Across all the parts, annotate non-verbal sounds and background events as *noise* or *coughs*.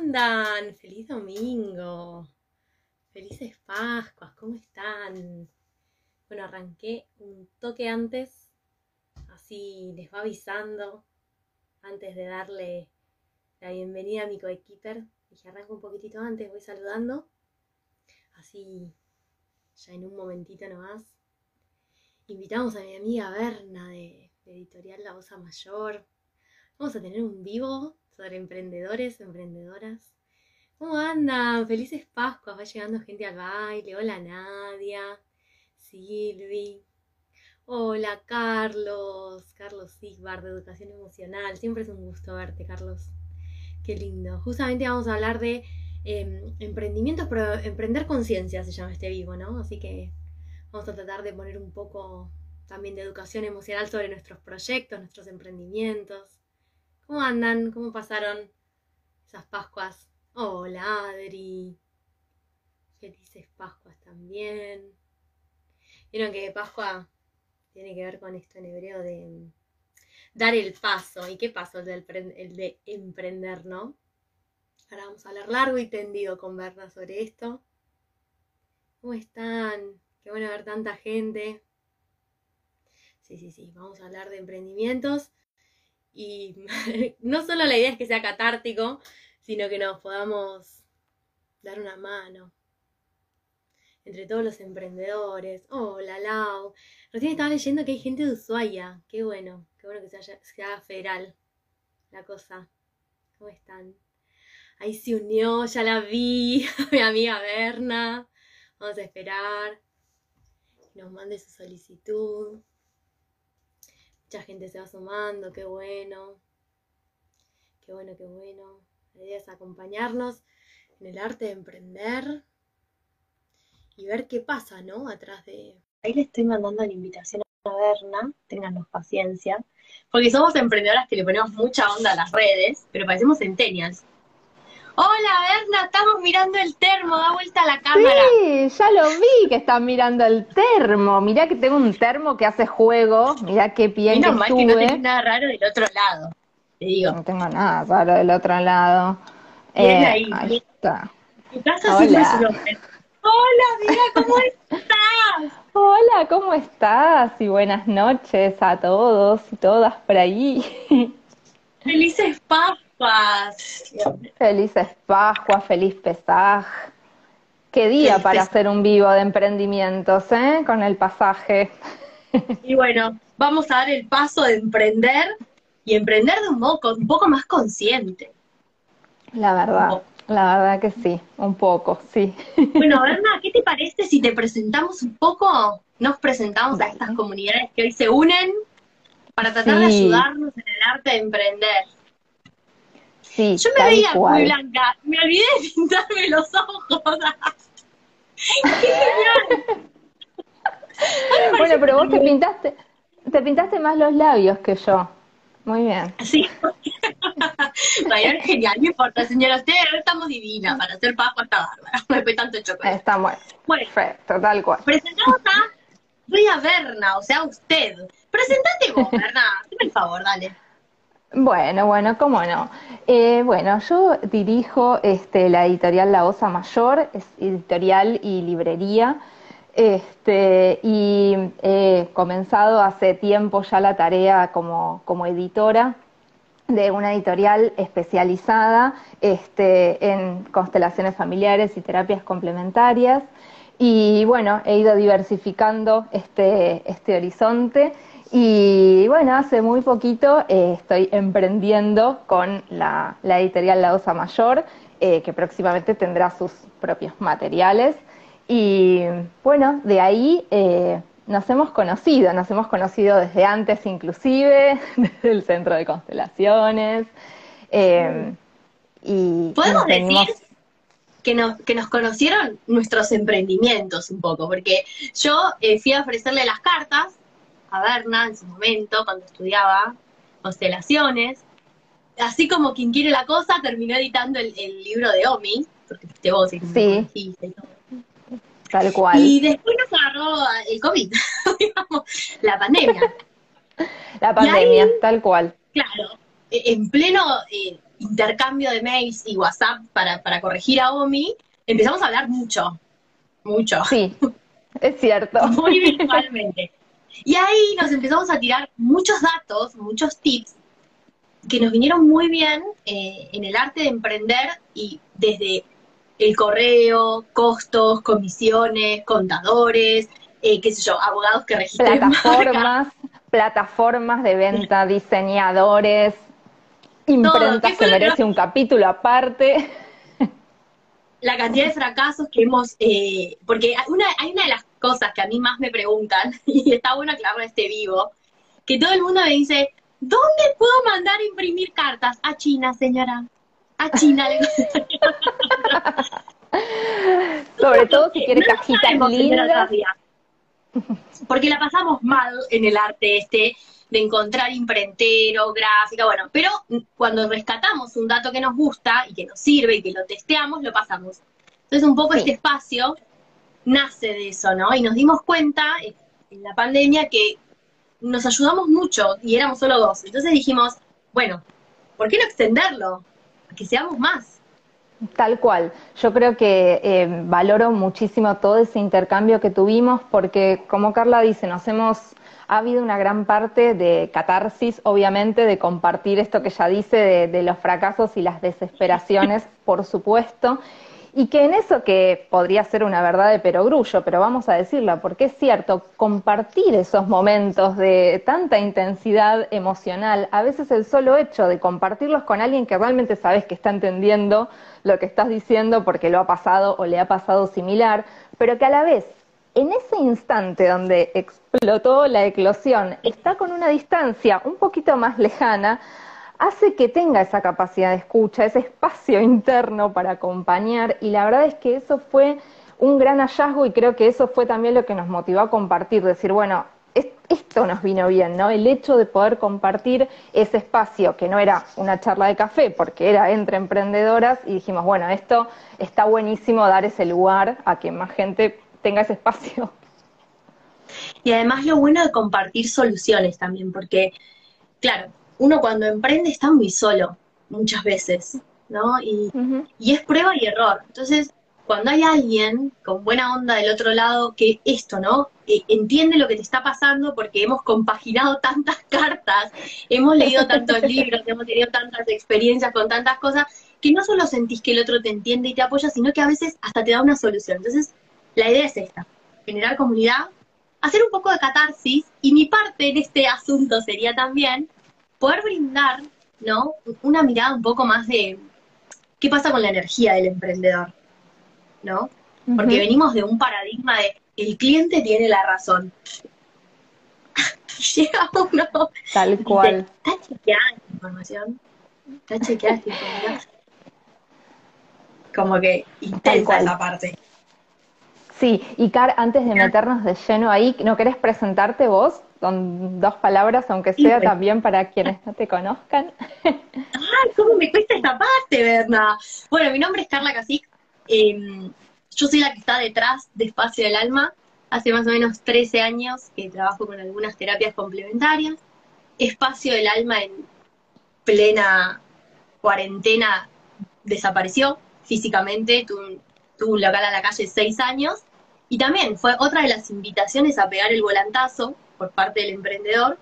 andan? Feliz domingo. Felices Pascuas, ¿cómo están? Bueno, arranqué un toque antes, así les va avisando, antes de darle la bienvenida a mi coequiper. Dije, arranco un poquitito antes, voy saludando. Así, ya en un momentito nomás. Invitamos a mi amiga Berna de, de Editorial La Osa Mayor. Vamos a tener un vivo emprendedores, emprendedoras. ¿Cómo andan? Felices Pascuas, va llegando gente al baile. Hola Nadia, Silvi. Hola Carlos, Carlos Sigbar de Educación Emocional. Siempre es un gusto verte, Carlos. Qué lindo. Justamente vamos a hablar de eh, emprendimientos, pero emprender conciencia se llama este vivo, ¿no? Así que vamos a tratar de poner un poco también de educación emocional sobre nuestros proyectos, nuestros emprendimientos. ¿Cómo andan? ¿Cómo pasaron esas Pascuas? Hola, Adri. Felices Pascuas también. Vieron que Pascua tiene que ver con esto en hebreo de dar el paso. ¿Y qué paso? El de, el de emprender, ¿no? Ahora vamos a hablar largo y tendido con Berna sobre esto. ¿Cómo están? Qué bueno ver tanta gente. Sí, sí, sí. Vamos a hablar de emprendimientos y *laughs* no solo la idea es que sea catártico, sino que nos podamos dar una mano entre todos los emprendedores. Hola, Lau. Recién estaba leyendo que hay gente de Ushuaia. Qué bueno, qué bueno que se, haya, se haga federal la cosa. ¿Cómo están? Ahí se unió, ya la vi, *laughs* mi amiga Berna. Vamos a esperar que nos mande su solicitud. Mucha gente se va sumando, qué bueno. Qué bueno, qué bueno. La idea es acompañarnos en el arte de emprender y ver qué pasa, ¿no? Atrás de... Ahí le estoy mandando la invitación a Berna, ténganos paciencia, porque somos emprendedoras que le ponemos mucha onda a las redes, pero parecemos centennials. Hola, Berna, estamos mirando el termo, da vuelta la cámara. Sí, ya lo vi que están mirando el termo. Mirá que tengo un termo que hace juego. Mirá qué bien Menos que mal estuve. que no tenés nada raro del otro lado, te digo. No tengo nada raro del otro lado. Eh, ahí, ahí está. Tu casa siempre Hola. Hola, mira cómo estás. *laughs* Hola, ¿cómo estás? Y buenas noches a todos y todas por ahí. *laughs* Felices Pascuas. Felices Pascua, feliz Pesaj. Qué día Feliz para hacer un vivo de emprendimientos, ¿eh? Con el pasaje. *laughs* Y bueno, vamos a dar el paso de emprender y emprender de un modo un poco más consciente. La verdad, la verdad que sí, un poco, sí. Bueno, *laughs* Berna, ¿qué te parece si te presentamos un poco? Nos presentamos a estas comunidades que hoy se unen para tratar de ayudarnos en el arte de emprender. Sí, Yo me veía muy cual. blanca, me olvidé de pintarme los ojos. *laughs* ¡Qué genial! *laughs* Bueno, pero vos te pintaste, te pintaste más los labios que yo. Muy bien. Sí. *laughs* Es genial, no importa, señora. Ustedes estamos divinas. Para hacer Pascua está bárbara. No después tanto chocolate. Está bueno. Bueno, Perfecto, tal cual. presentamos a Ría Berna, o sea, usted. Presentate vos, Berna. Dime el favor, dale. Bueno, bueno, cómo no. Eh, bueno, yo dirijo este, la editorial La Osa Mayor, es editorial y librería, este, y he comenzado hace tiempo ya la tarea como, como editora de una editorial especializada este, en constelaciones familiares y terapias complementarias. Y bueno, he ido diversificando este, este horizonte y bueno, hace muy poquito eh, estoy emprendiendo con la, la editorial La Osa Mayor, eh, que próximamente tendrá sus propios materiales. Y bueno, de ahí eh, nos hemos conocido, nos hemos conocido desde antes inclusive, *laughs* desde el centro de constelaciones. y ¿Podemos decir que nos, que nos conocieron nuestros emprendimientos un poco? Porque yo fui a ofrecerle las cartas a Berna en su momento, cuando estudiaba constelaciones. Así como quien quiere la cosa, terminó editando el, el libro de Omi, porque fuiste vos y Sí. y todo. tal cual. Y después nos agarró el COVID, *laughs* digamos, la pandemia. *laughs* La pandemia, ahí- tal cual. Claro, eh, en pleno eh, intercambio de mails y WhatsApp para, para corregir a Omi, empezamos a hablar mucho, mucho. Sí, *laughs* es cierto. Muy virtualmente. Y ahí nos empezamos a tirar muchos datos, muchos tips que nos vinieron muy bien eh, en el arte de emprender y desde el correo, costos, comisiones, contadores, eh, qué sé yo, abogados que registran *laughs* plataformas, plataformas de venta, diseñadores, imprentas que merece un capítulo aparte. La cantidad de fracasos que hemos, eh, porque hay una, hay una de las cosas que a mí más me preguntan, *laughs* y está bueno aclarar este vivo, que todo el mundo me dice, ¿dónde puedo mandar a imprimir cartas? A China, señora. A China. *laughs* Sobre todo si quiere cajitas lindas. Porque la pasamos mal en el arte este de encontrar imprentero, gráfica, bueno, pero cuando rescatamos un dato que nos gusta y que nos sirve y que lo testeamos, lo pasamos. Entonces un poco este espacio nace de eso, ¿no? Y nos dimos cuenta en la pandemia que nos ayudamos mucho y éramos solo dos. Entonces dijimos, bueno, ¿por qué no extenderlo? Que seamos más. Tal cual. Yo creo que eh, valoro muchísimo todo ese intercambio que tuvimos porque, como Carla dice, nos hemos ha habido una gran parte de catarsis, obviamente, de compartir esto que ya dice, de, de los fracasos y las desesperaciones, *laughs* por supuesto, y que en eso que podría ser una verdad de perogrullo, pero vamos a decirla, porque es cierto, compartir esos momentos de tanta intensidad emocional, a veces el solo hecho de compartirlos con alguien que realmente sabes que está entendiendo lo que estás diciendo porque lo ha pasado o le ha pasado similar, pero que a la vez, en ese instante donde explotó la eclosión, está con una distancia un poquito más lejana, hace que tenga esa capacidad de escucha, ese espacio *laughs* interno para acompañar y la verdad es que eso fue un gran hallazgo y creo que eso fue también lo que nos motivó a compartir, decir, bueno, esto nos vino bien, ¿no? El hecho de poder compartir ese espacio, que no era una charla de café, porque era entre emprendedoras, y dijimos, bueno, esto está buenísimo dar ese lugar a que más gente tenga ese espacio. *laughs* Y además lo bueno de compartir soluciones también, porque, claro, uno cuando emprende está muy solo muchas veces, ¿no? Y, y es prueba y error. Entonces, cuando hay alguien con buena onda del otro lado que esto, ¿no? Eh, entiende lo que te está pasando porque hemos compaginado tantas cartas, hemos leído tantos *laughs* libros, hemos tenido tantas experiencias con tantas cosas, que no solo sentís que el otro te entiende y te apoya, sino que a veces hasta te da una solución. Entonces, la idea es esta, generar comunidad, hacer un poco de catarsis, y mi parte en este asunto sería también poder brindar, ¿no? Una mirada un poco más de qué pasa con la energía del emprendedor, ¿no? Porque venimos de un paradigma de el cliente tiene la razón. *laughs* Llega uno. Tal cual. Está chequeada esta información. Está chequeada esta información. Como que intensa esa parte. Sí, y Car, antes de meternos de lleno ahí, ¿no querés presentarte vos? Con dos palabras, aunque sea también para quienes no te conozcan. *laughs* ¡Ay, cómo me cuesta esta parte, Berna! Bueno, mi nombre es Carla Casic. Em, yo soy la que está detrás de Espacio del Alma. Hace más o menos 13 años que trabajo con algunas terapias complementarias. Espacio del Alma en plena cuarentena desapareció físicamente, tuvo un local a la calle seis años. Y también fue otra de las invitaciones a pegar el volantazo por parte del emprendedor,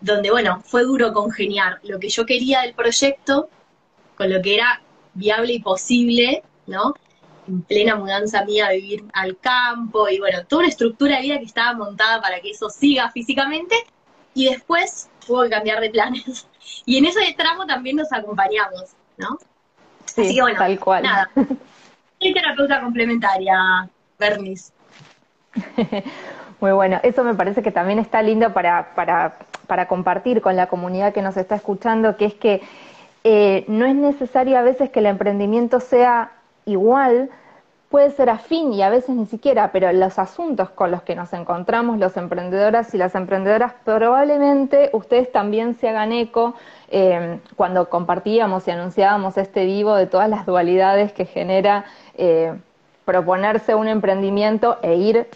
donde, bueno, fue duro congeniar lo que yo quería del proyecto con lo que era viable y posible, ¿no? En plena mudanza mía, vivir al campo y, bueno, toda una estructura de vida que estaba montada para que eso siga físicamente y después hubo que cambiar de planes. *laughs* Y en ese tramo también nos acompañamos, ¿no? Sí, Así que, bueno, tal cual. nada. *laughs* Soy terapeuta complementaria, Bernice. *laughs* Muy bueno, eso me parece que también está lindo para, para, para compartir con la comunidad que nos está escuchando, que es que eh, no es necesario a veces que el emprendimiento sea igual, puede ser afín y a veces ni siquiera, pero los asuntos con los que nos encontramos los emprendedoras y las emprendedoras, probablemente ustedes también se hagan eco eh, cuando compartíamos y anunciábamos este vivo de todas las dualidades que genera eh, proponerse un emprendimiento e ir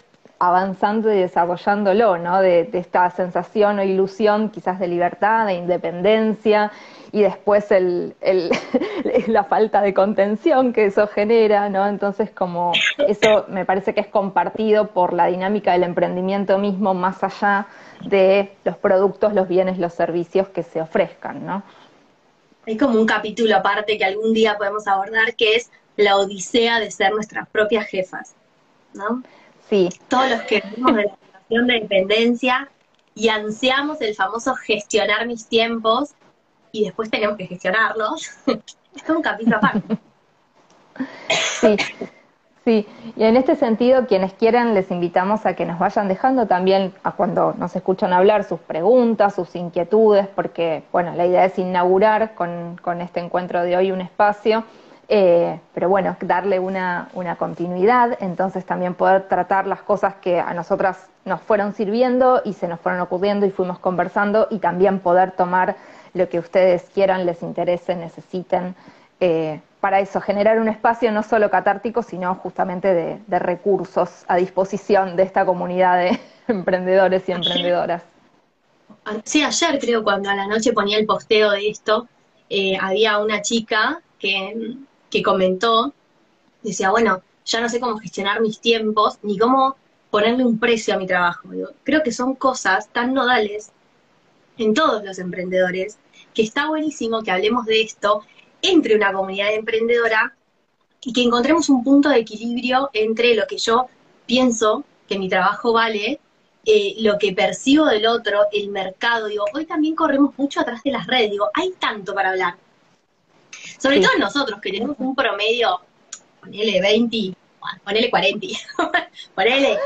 avanzando y desarrollándolo, ¿no? De, esta sensación o ilusión quizás de libertad, de independencia, y después *laughs* la falta de contención que eso genera, ¿no? Entonces, como eso me parece que es compartido por la dinámica del emprendimiento mismo, más allá de los productos, los bienes, los servicios que se ofrezcan, ¿no? Hay como un capítulo aparte que algún día podemos abordar, que es la odisea de ser nuestras propias jefas, ¿no? Sí. Todos los que vivimos de la situación de dependencia y ansiamos el famoso gestionar mis tiempos y después tenemos que gestionarlos, *laughs* es un capítulo aparte. Sí, sí. Y en este sentido, quienes quieran, les invitamos a que nos vayan dejando también, a cuando nos escuchan hablar, sus preguntas, sus inquietudes, porque, bueno, la idea es inaugurar con, con este encuentro de hoy un espacio eh, pero bueno, darle una, una, continuidad, entonces también poder tratar las cosas que a nosotras nos fueron sirviendo y se nos fueron ocurriendo y fuimos conversando y también poder tomar lo que ustedes quieran, les interese, necesiten. Eh, para eso, generar un espacio no solo catártico, sino justamente de, de recursos a disposición de esta comunidad de *laughs* emprendedores y emprendedoras. Sí, ayer creo cuando a la noche ponía el posteo de esto, eh, había una chica que que comentó, decía, bueno, ya no sé cómo gestionar mis tiempos, ni cómo ponerle un precio a mi trabajo. creo que son cosas tan nodales en todos los emprendedores, que está buenísimo que hablemos de esto entre una comunidad emprendedora y que encontremos un punto de equilibrio entre lo que yo pienso que mi trabajo vale, eh, lo que percibo del otro, el mercado. Digo, hoy también corremos mucho atrás de las redes. Digo, hay tanto para hablar. Sobre todo nosotros, que tenemos un promedio, ponele 20, ponele 40, *laughs* ponele,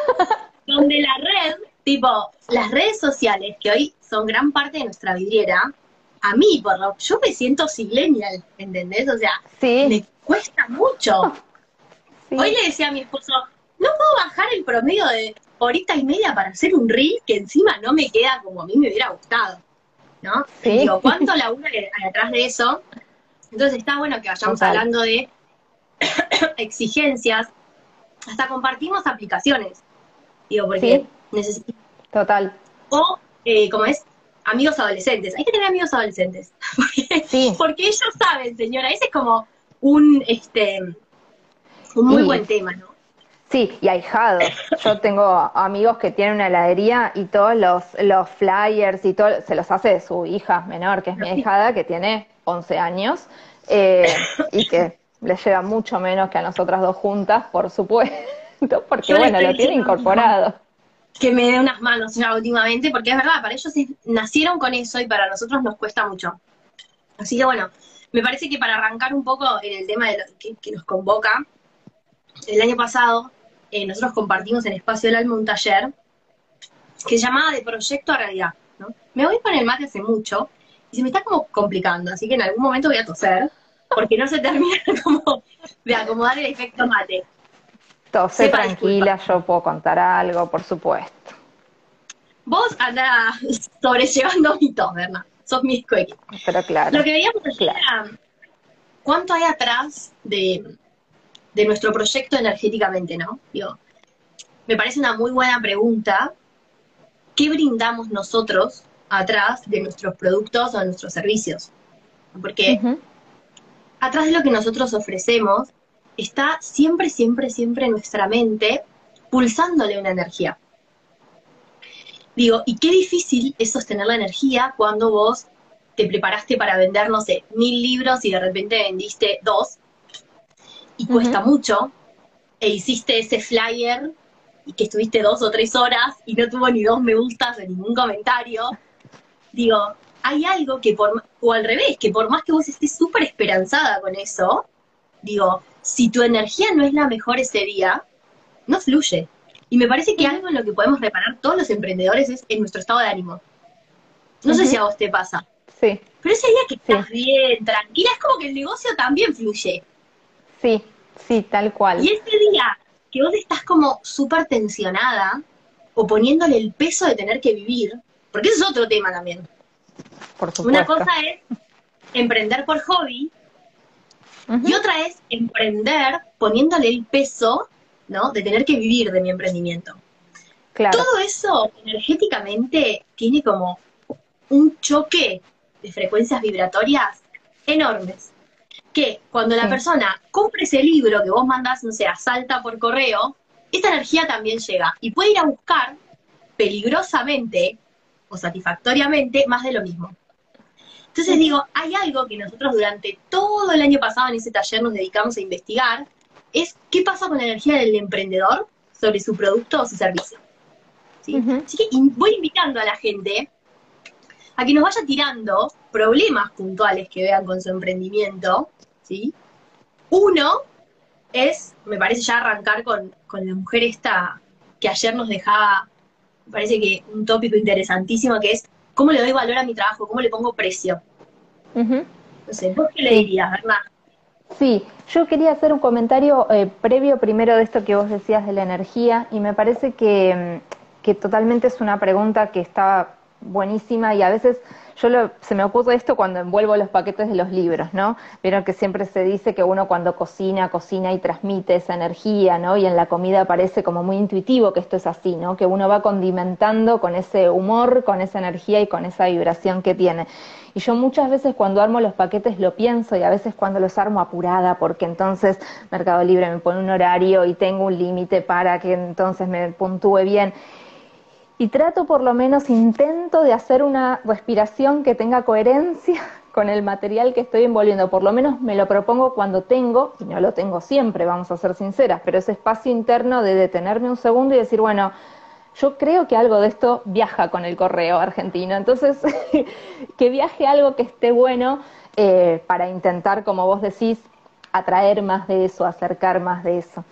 donde la red, tipo, las redes sociales, que hoy son gran parte de nuestra vidriera, a mí, por lo, yo me siento silenial, ¿entendés? O sea, me cuesta mucho. *laughs* Hoy le decía a mi esposo, no puedo bajar el promedio de horita y media para hacer un reel que encima no me queda como a mí me hubiera gustado. ¿No? Digo, ¿cuánto *laughs* laburo hay atrás de eso? Entonces está bueno que vayamos hablando de *coughs* exigencias, hasta compartimos aplicaciones. Digo, porque necesito. Total. O, eh, como es, amigos adolescentes. Hay que tener amigos adolescentes. *laughs* Porque, sí. porque ellos saben, señora, ese es como un, este, un muy buen tema, ¿no? Sí, y ahijados. Yo tengo amigos que tienen una heladería y todos los, los flyers y todo se los hace de su hija menor, que es mi ahijada, que tiene 11 años eh, y que le lleva mucho menos que a nosotras dos juntas, por supuesto, *laughs* porque bueno, lo tiene incorporado. Que me dé unas manos ya últimamente, porque es verdad, para ellos nacieron con eso y para nosotros nos cuesta mucho. Así que bueno, me parece que para arrancar un poco en el tema de lo que, nos convoca, el año pasado eh, nosotros compartimos en Espacio del Alma un taller que se llamaba De Proyecto a Realidad. ¿no? Me voy con el mate hace mucho y se me está como complicando, así que en algún momento voy a toser, porque no se termina *laughs* como de acomodar el efecto mate. Tose tranquila, yo puedo contar algo, por supuesto. Vos andás *laughs* sobrellevando mi tos, ¿verdad? Sos mi escuela. Pero claro. Lo que veíamos era cuánto hay atrás de, de nuestro proyecto energéticamente, ¿no? Digo, me parece una muy buena pregunta. ¿Qué brindamos nosotros atrás de nuestros productos o de nuestros servicios. Porque atrás de lo que nosotros ofrecemos está siempre, siempre, siempre nuestra mente pulsándole una energía. Digo, y qué difícil es sostener la energía cuando vos te preparaste para vender, no sé, mil libros y de repente vendiste dos y cuesta mucho, e hiciste ese flyer y que estuviste dos o tres horas y no tuvo ni dos me gustas o ningún comentario, digo, hay algo que por, o al revés, que por más que vos estés súper esperanzada con eso, digo, si tu energía no es la mejor ese día, no fluye. Y me parece que algo en lo que podemos reparar todos los emprendedores es en nuestro estado de ánimo. No sé si a vos te pasa. Sí. Pero ese día que estás bien, tranquila, es como que el negocio también fluye. Sí, sí, tal cual. Y ese día que vos estás como súper tensionada o poniéndole el peso de tener que vivir, porque eso es otro tema también. Por supuesto. Una cosa es emprender por hobby y otra es emprender poniéndole el peso, ¿no? De tener que vivir de mi emprendimiento. Claro. Todo eso energéticamente tiene como un choque de frecuencias vibratorias enormes. Que cuando la persona compre ese libro que vos mandás, no sé, a Salta por correo, esta energía también llega y puede ir a buscar peligrosamente o satisfactoriamente más de lo mismo. Entonces digo, hay algo que nosotros durante todo el año pasado en ese taller nos dedicamos a investigar, es qué pasa con la energía del emprendedor sobre su producto o su servicio. Así que voy invitando a la gente a que nos vaya tirando problemas puntuales que vean con su emprendimiento, ¿sí? Uno es, me parece ya arrancar con, la mujer esta que ayer nos dejaba, me parece que un tópico interesantísimo que es cómo le doy valor a mi trabajo, cómo le pongo precio. No sé, ¿vos qué le dirías, verdad? Sí, yo quería hacer un comentario eh, previo primero de esto que vos decías de la energía y me parece que, que totalmente es una pregunta que está buenísima y a veces yo lo, se me ocurre esto cuando envuelvo los paquetes de los libros, ¿no? Vieron que siempre se dice que uno cuando cocina, cocina y transmite esa energía, ¿no? Y en la comida parece como muy intuitivo que esto es así, ¿no? Que uno va condimentando con ese humor, con esa energía y con esa vibración que tiene. Y yo muchas veces cuando armo los paquetes lo pienso y a veces cuando los armo apurada, porque entonces Mercado Libre me pone un horario y tengo un límite para que entonces me puntúe bien y trato por lo menos, intento de hacer una respiración que tenga coherencia *laughs* con el material que estoy envolviendo. Por lo menos me lo propongo cuando tengo, y no lo tengo siempre, vamos a ser sinceras, pero ese espacio interno de detenerme un segundo y decir, bueno, yo creo que algo de esto viaja con el correo argentino, entonces *laughs* que viaje algo que esté bueno eh, para intentar, como vos decís, atraer más de eso, acercar más de eso.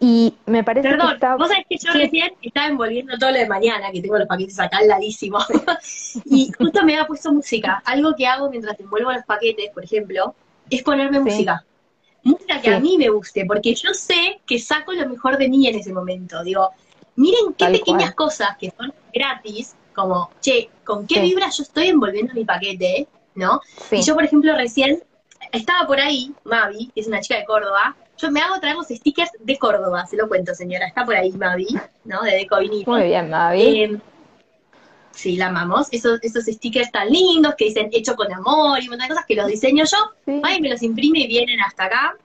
Y me parece Perdón, que está... vos sabés que yo recién estaba envolviendo todo lo de mañana, que tengo los paquetes acá al ladísimo, *laughs* y justo me había puesto música. Algo que hago mientras envuelvo los paquetes, por ejemplo, es ponerme música. Música que a mí me guste, porque yo sé que saco lo mejor de mí en ese momento. Digo, miren qué pequeñas cosas que son gratis, como, che, ¿con qué vibra yo estoy envolviendo mi paquete? ¿No? Y yo, por ejemplo, recién estaba por ahí, Mavi, que es una chica de Córdoba, yo me hago traer los stickers de Córdoba, se lo cuento, señora. Está por ahí Mavi, ¿no? De Deco Muy bien, Mavi. Eh, sí, la amamos. Esos, esos stickers tan lindos que dicen hecho con amor y un montón de cosas que los diseño yo. Sí. me los imprime y vienen hasta acá.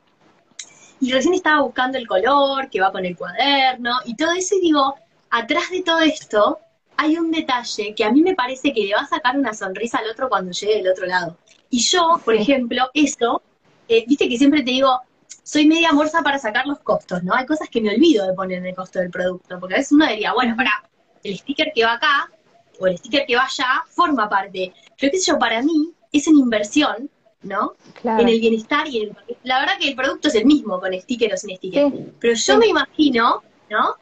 Y recién estaba buscando el color que va con el cuaderno y todo eso y digo, atrás de todo esto hay un detalle que a mí me parece que le va a sacar una sonrisa al otro cuando llegue del otro lado. Y yo, por ejemplo, eso, eh, viste que siempre te digo, soy media morsa para sacar los costos, ¿no? Hay cosas que me olvido de poner en el costo del producto, porque a veces uno diría, bueno, para, el sticker que va acá o el sticker que va allá forma parte. Pero qué sé yo, para mí es una inversión, ¿no? En el bienestar y en el... La verdad que el producto es el mismo con sticker o sin sticker. Pero yo me imagino, ¿no?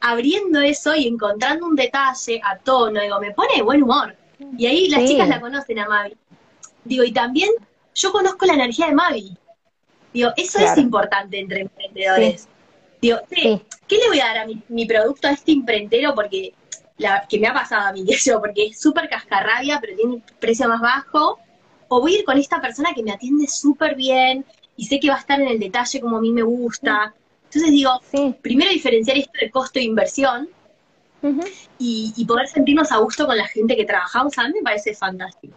Abriendo eso y encontrando un detalle a tono, digo, me pone de buen humor. Y ahí las chicas la conocen a Mavi. Digo, y también yo conozco la energía de Mavi. Digo, eso es importante entre emprendedores. Digo, ¿qué le voy a dar a mi, producto a este imprentero? Porque, la, que me ha pasado a mí, *laughs* yo, porque es súper cascarrabia, pero tiene un precio más bajo. O voy a ir con esta persona que me atiende súper bien y sé que va a estar en el detalle como a mí me gusta. Entonces digo, primero diferenciar esto de costo e inversión y, y poder sentirnos a gusto con la gente que trabajamos, a mí me parece fantástico.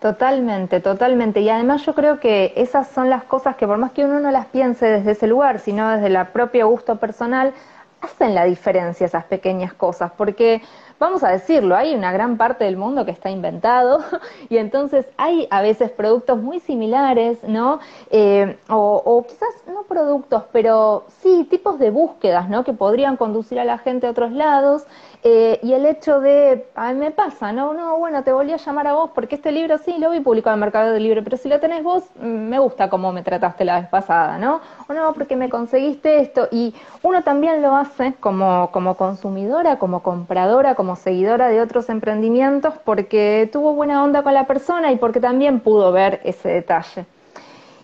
Totalmente, totalmente. Y además yo creo que esas son las cosas que por más que uno no las piense desde ese lugar, sino desde el propio gusto personal, hacen la diferencia esas pequeñas cosas, porque vamos a decirlo, hay una gran parte del mundo que está inventado *laughs* y entonces hay a veces productos muy similares, ¿no? Eh, o, o, quizás no productos, pero sí tipos de búsquedas, ¿no? Que podrían conducir a la gente a otros lados eh, y el hecho de, a me pasa, ¿no? No, bueno, te volví a llamar a vos porque este libro sí lo vi publicado en el Mercado del Libro, pero si lo tenés vos, mm, me gusta cómo me trataste la vez pasada, ¿no? O no, porque me conseguiste esto. Y uno también lo hace como, como consumidora, como compradora, como seguidora de otros emprendimientos porque tuvo buena onda con la persona y porque también pudo ver ese detalle.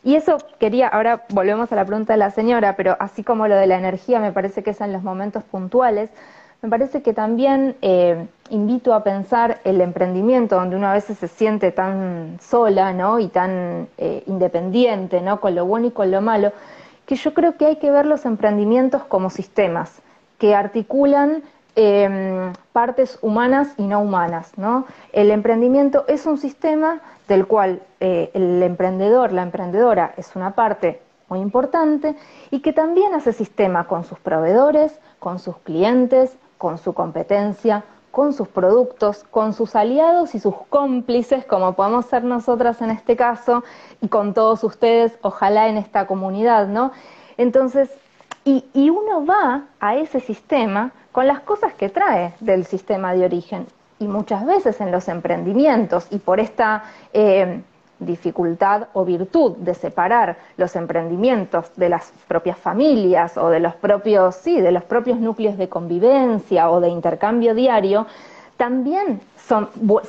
Y eso quería, ahora volvemos a la pregunta de la señora, pero así como lo de la energía me parece que es en los momentos puntuales, me parece que también eh, invito a pensar el emprendimiento, donde uno a veces se siente tan sola. Y tan eh, independiente, ¿no? Con lo bueno y con lo malo, que yo creo que hay que ver los emprendimientos como sistemas que articulan em, partes humanas y no humanas. El emprendimiento es un sistema del cual eh, el emprendedor, la emprendedora es una parte muy importante y que también hace sistema con sus proveedores, con sus clientes, con su competencia, con sus productos, con sus aliados y sus cómplices, como podemos ser nosotras en este caso, y con todos ustedes, ojalá en esta comunidad, ¿no? Entonces, y, uno va a ese sistema con las cosas que trae del sistema de origen. Y muchas veces en los emprendimientos, y por esta eh, dificultad o virtud de separar los emprendimientos de las propias familias o de los propios, sí, de los propios núcleos de convivencia o de intercambio diario, también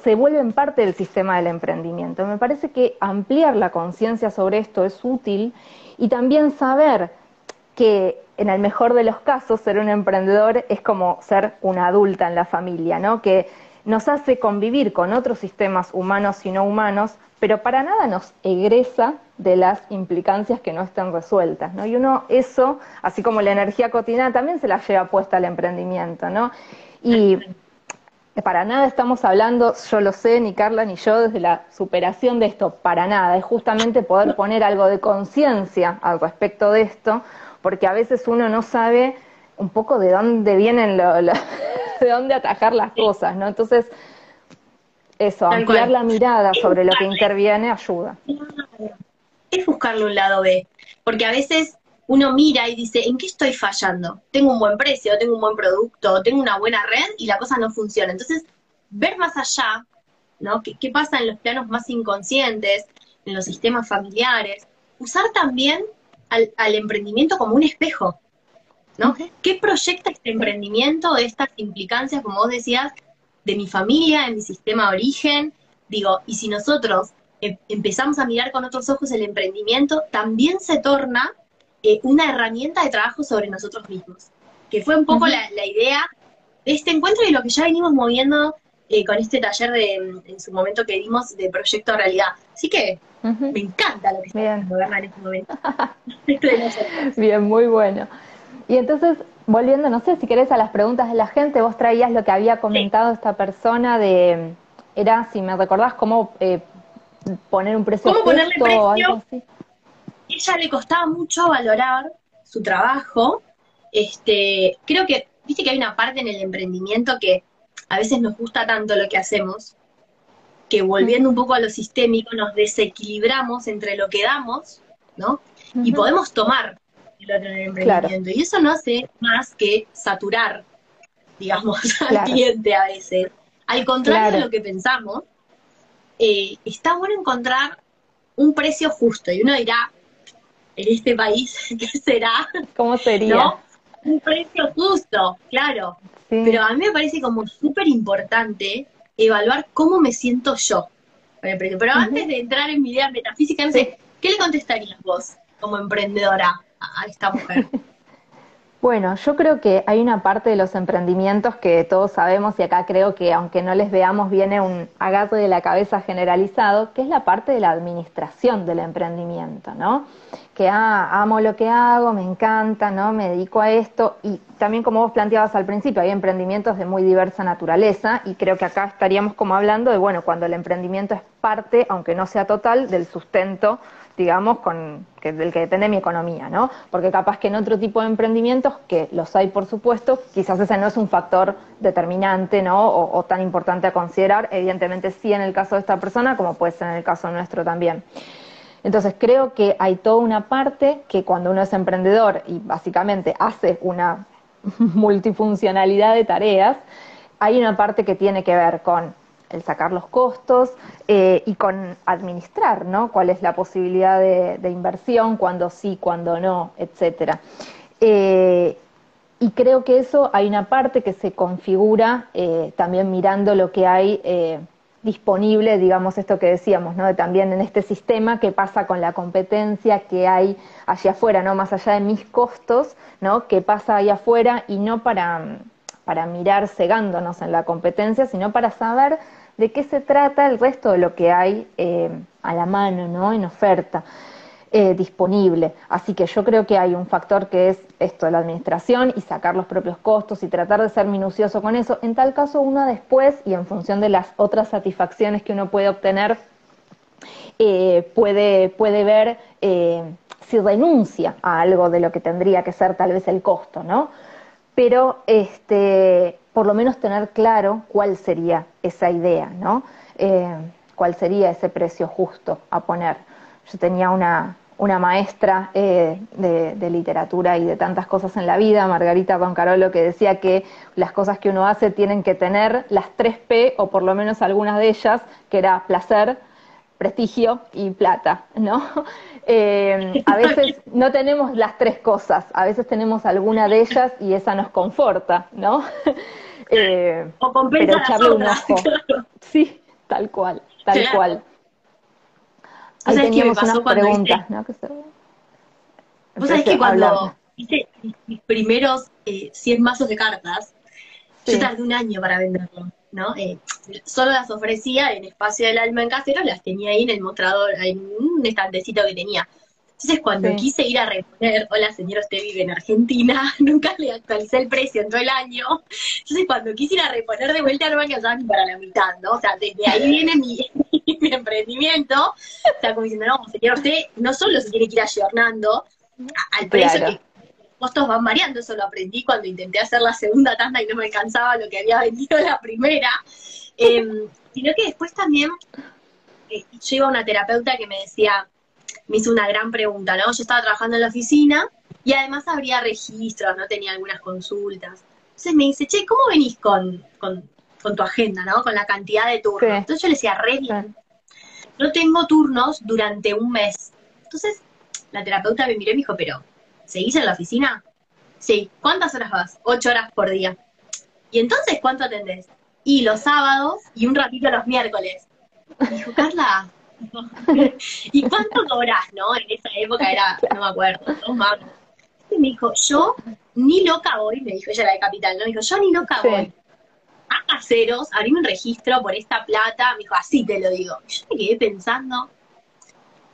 se vuelven parte del sistema del emprendimiento. Me parece que ampliar la conciencia sobre esto es útil y también saber que en el mejor de los casos ser un emprendedor es como ser una adulta en la familia, ¿no? Que nos hace convivir con otros sistemas humanos y no humanos pero para nada nos egresa de las implicancias que no están resueltas, ¿no? Y uno eso, así como la energía cotidiana, también se la lleva puesta al emprendimiento, ¿no? Y para nada estamos hablando, yo lo sé, ni Carla ni yo, desde la superación de esto, para nada, es justamente poder poner algo de conciencia al respecto de esto, porque a veces uno no sabe un poco de dónde vienen, *laughs* de dónde atajar las cosas, ¿no? Entonces, eso, ampliar la mirada sobre lo que interviene ayuda. Es buscarle un lado B, porque a veces uno mira y dice, ¿en qué estoy fallando? Tengo un buen precio, tengo un buen producto, tengo una buena red y la cosa no funciona. Entonces, ver más allá, ¿no? ¿Qué, qué pasa en los planos más inconscientes, en los sistemas familiares? Usar también al, al emprendimiento como un espejo, ¿no? ¿Qué proyecta este emprendimiento, estas implicancias, como vos decías, de mi familia, de mi sistema de origen. Digo, y si nosotros em, empezamos a mirar con otros ojos el emprendimiento, también se torna eh, una herramienta de trabajo sobre nosotros mismos, que fue un poco la, idea de este encuentro y lo que ya venimos moviendo eh, con este taller de, en su momento que dimos de Proyecto Realidad. Así que me encanta lo que está haciendo, en este momento. *laughs* Bien, muy bueno. Y entonces, volviendo, no sé si querés a las preguntas de la gente, vos traías lo que había comentado esta persona de, era, si me recordás, cómo eh, poner un precio ¿Cómo ponerle precio? Algo así. Ella le costaba mucho valorar su trabajo. Este, creo que, viste que hay una parte en el emprendimiento que a veces nos gusta tanto lo que hacemos, que volviendo un poco a lo sistémico, nos desequilibramos entre lo que damos, ¿no? Y podemos tomar y eso no hace más que saturar, digamos, *laughs* al cliente a veces. Al contrario de lo que pensamos, eh, está bueno encontrar un precio justo. Y uno dirá, en este país, *laughs* ¿qué será? ¿Cómo sería? Un precio justo, claro. Pero a mí me parece como súper importante evaluar cómo me siento yo Pero antes de entrar en mi idea metafísica, no sé, ¿qué le contestarías vos como emprendedora? A esta mujer? *laughs* Bueno, yo creo que hay una parte de los emprendimientos que todos sabemos y acá creo que aunque no les veamos viene un agarre de la cabeza generalizado, que es la parte de la administración del emprendimiento, ¿no? Que ah, amo lo que hago, me encanta, ¿no? Me dedico a esto y también como vos planteabas al principio, hay emprendimientos de muy diversa naturaleza y creo que acá estaríamos como hablando de, bueno, cuando el emprendimiento es parte, aunque no sea total, del sustento digamos, con, que, del que depende mi economía, ¿no? Porque capaz que en otro tipo de emprendimientos, que los hay por supuesto, quizás ese no es un factor determinante, ¿no? O, tan importante a considerar, evidentemente sí en el caso de esta persona, como puede ser en el caso nuestro también. Entonces creo que hay toda una parte que cuando uno es emprendedor y básicamente hace una *laughs* multifuncionalidad de tareas, hay una parte que tiene que ver con el sacar los costos eh, y con administrar, ¿no? Cuál es la posibilidad de, inversión, cuándo sí, cuándo no, etcétera. Eh, y creo que eso hay una parte que se configura eh, también mirando lo que hay disponible, digamos esto que decíamos, ¿no? También en este sistema, qué pasa con la competencia que hay allá afuera, ¿no? Más allá de mis costos, ¿no? ¿Qué pasa allá afuera? Y no para para mirar cegándonos en la competencia, sino para saber de qué se trata el resto de lo que hay eh, a la mano, ¿no? En oferta. eh, disponible. Así que yo creo que hay un factor que es esto, la administración y sacar los propios costos y tratar de ser minucioso con eso. En tal caso, uno después y en función de las otras satisfacciones que uno puede obtener, eh, puede, puede ver si renuncia a algo de lo que tendría que ser tal vez el costo, ¿no? Pero este, por lo menos tener claro cuál sería esa idea, ¿no? cuál sería ese precio justo a poner. Yo tenía una, una maestra eh, de, literatura y de tantas cosas en la vida, Margarita Pancarolo, que decía que las cosas que uno hace tienen que tener las tres P, o por lo menos algunas de ellas, que era placer, prestigio y plata, ¿no? *laughs* Eh, a veces no tenemos las tres cosas, a veces tenemos alguna de ellas y esa nos conforta, ¿no? *laughs* Eh, o compensa pero echarle un ojo. Sí, tal cual, tal cual. Ahí teníamos unas preguntas, ¿no? Vos sabés que cuando hice mis primeros eh, 100 mazos de cartas, yo tardé un año para venderlo, ¿no? Eh, solo las ofrecía en Espacio del Alma en Casero, las tenía ahí en el mostrador, en un estantecito que tenía. Entonces, cuando quise ir a reponer, hola señor, usted vive en Argentina, *laughs* nunca le actualicé el precio, entró el año. Entonces, cuando quise ir a reponer de vuelta, no me alcanzaba ni para la mitad, ¿no? O sea, desde ahí viene mi, *laughs* mi emprendimiento. O sea, como diciendo, no, señor, usted no solo se tiene que ir ayornando al precio que costos van variando, eso lo aprendí cuando intenté hacer la segunda tanda y no me alcanzaba lo que había vendido la primera, em, sino que después también eh, yo iba a una terapeuta que me decía, me hizo una gran pregunta, ¿no? Yo estaba trabajando en la oficina y además habría registros, ¿no? Tenía algunas consultas. Entonces me dice, che, ¿cómo venís con, con, tu agenda, ¿no? Con la cantidad de turnos. Entonces yo le decía, re bien. No tengo turnos durante un mes. Entonces la terapeuta me miró y me dijo, pero, ¿seguís en la oficina? Sí. ¿Cuántas horas vas? Ocho horas por día. ¿Y entonces cuánto atendés? Y los sábados y un ratito los miércoles. Me dijo, Carla, *laughs* ¿Y cuánto cobras, no? En esa época era, *laughs* no me acuerdo, dos mangos. Y me dijo, yo ni loca voy, me dijo ella era de capital, ¿no? Me dijo, yo ni loca voy a caseros, abríme un registro por esta plata, me dijo, así te lo digo. yo me quedé pensando,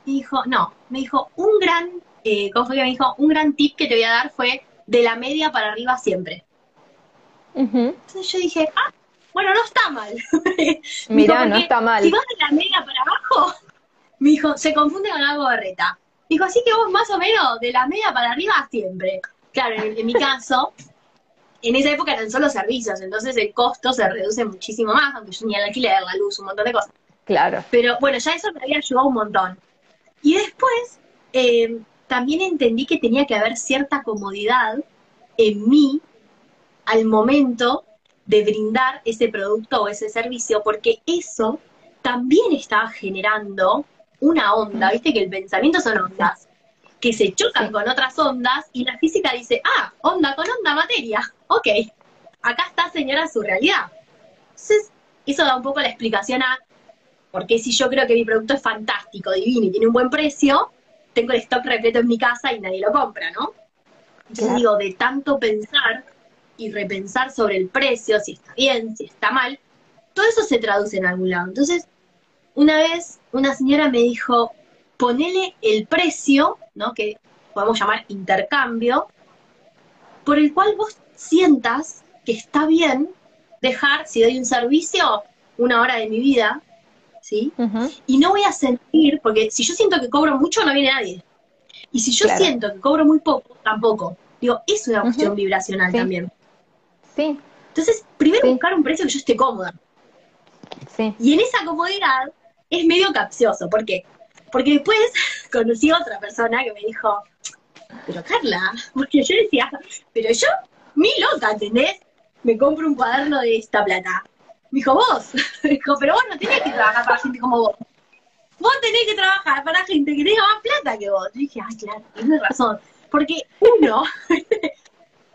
y dijo, no, me dijo, un gran, eh, ¿cómo fue que me dijo? Un gran tip que te voy a dar fue de la media para arriba siempre. Entonces yo dije, ah, bueno, no está mal. *laughs* Mira, no está mal. Si vas de la media para abajo, *laughs* me dijo, se confunde con algo berreta. Dijo, así que vos más o menos de la media para arriba siempre. Claro, en, mi caso, en esa época eran solo servicios, entonces el costo se reduce muchísimo más, aunque yo tenía el alquiler, la luz, un montón de cosas. Claro. Pero bueno, ya eso me había ayudado un montón. Y después eh, también entendí que tenía que haber cierta comodidad en mí al momento de brindar ese producto o ese servicio, porque eso también está generando una onda, viste que el pensamiento son ondas, que se chocan con otras ondas y la física dice, ah, onda con onda, materia, ok, acá está señora su realidad. Entonces, eso da un poco la explicación a por qué si yo creo que mi producto es fantástico, divino y tiene un buen precio, tengo el stock repleto en mi casa y nadie lo compra, ¿no? Entonces digo, de tanto pensar, y repensar sobre el precio, si está bien, si está mal, todo eso se traduce en algún lado. Entonces, una vez una señora me dijo, ponele el precio, ¿no? Que podemos llamar intercambio, por el cual vos sientas que está bien dejar, si doy un servicio, una hora de mi vida, ¿sí? Y no voy a sentir, porque si yo siento que cobro mucho, no viene nadie. Y si yo siento que cobro muy poco, tampoco. Digo, es una cuestión vibracional también. Sí. Entonces, primero buscar un precio que yo esté cómoda. Sí. Y en esa comodidad es medio capcioso. ¿Por qué? Porque después *laughs* conocí a otra persona que me dijo, pero Carla, porque yo decía, pero yo, mi loca, ¿entendés? Me compro un cuaderno de esta plata. Me dijo, vos. Me *laughs* dijo, pero vos no tenés que trabajar para gente como vos. Vos tenés que trabajar para gente que tenga más plata que vos. Yo dije, ay, claro, tienes razón. Porque uno *laughs*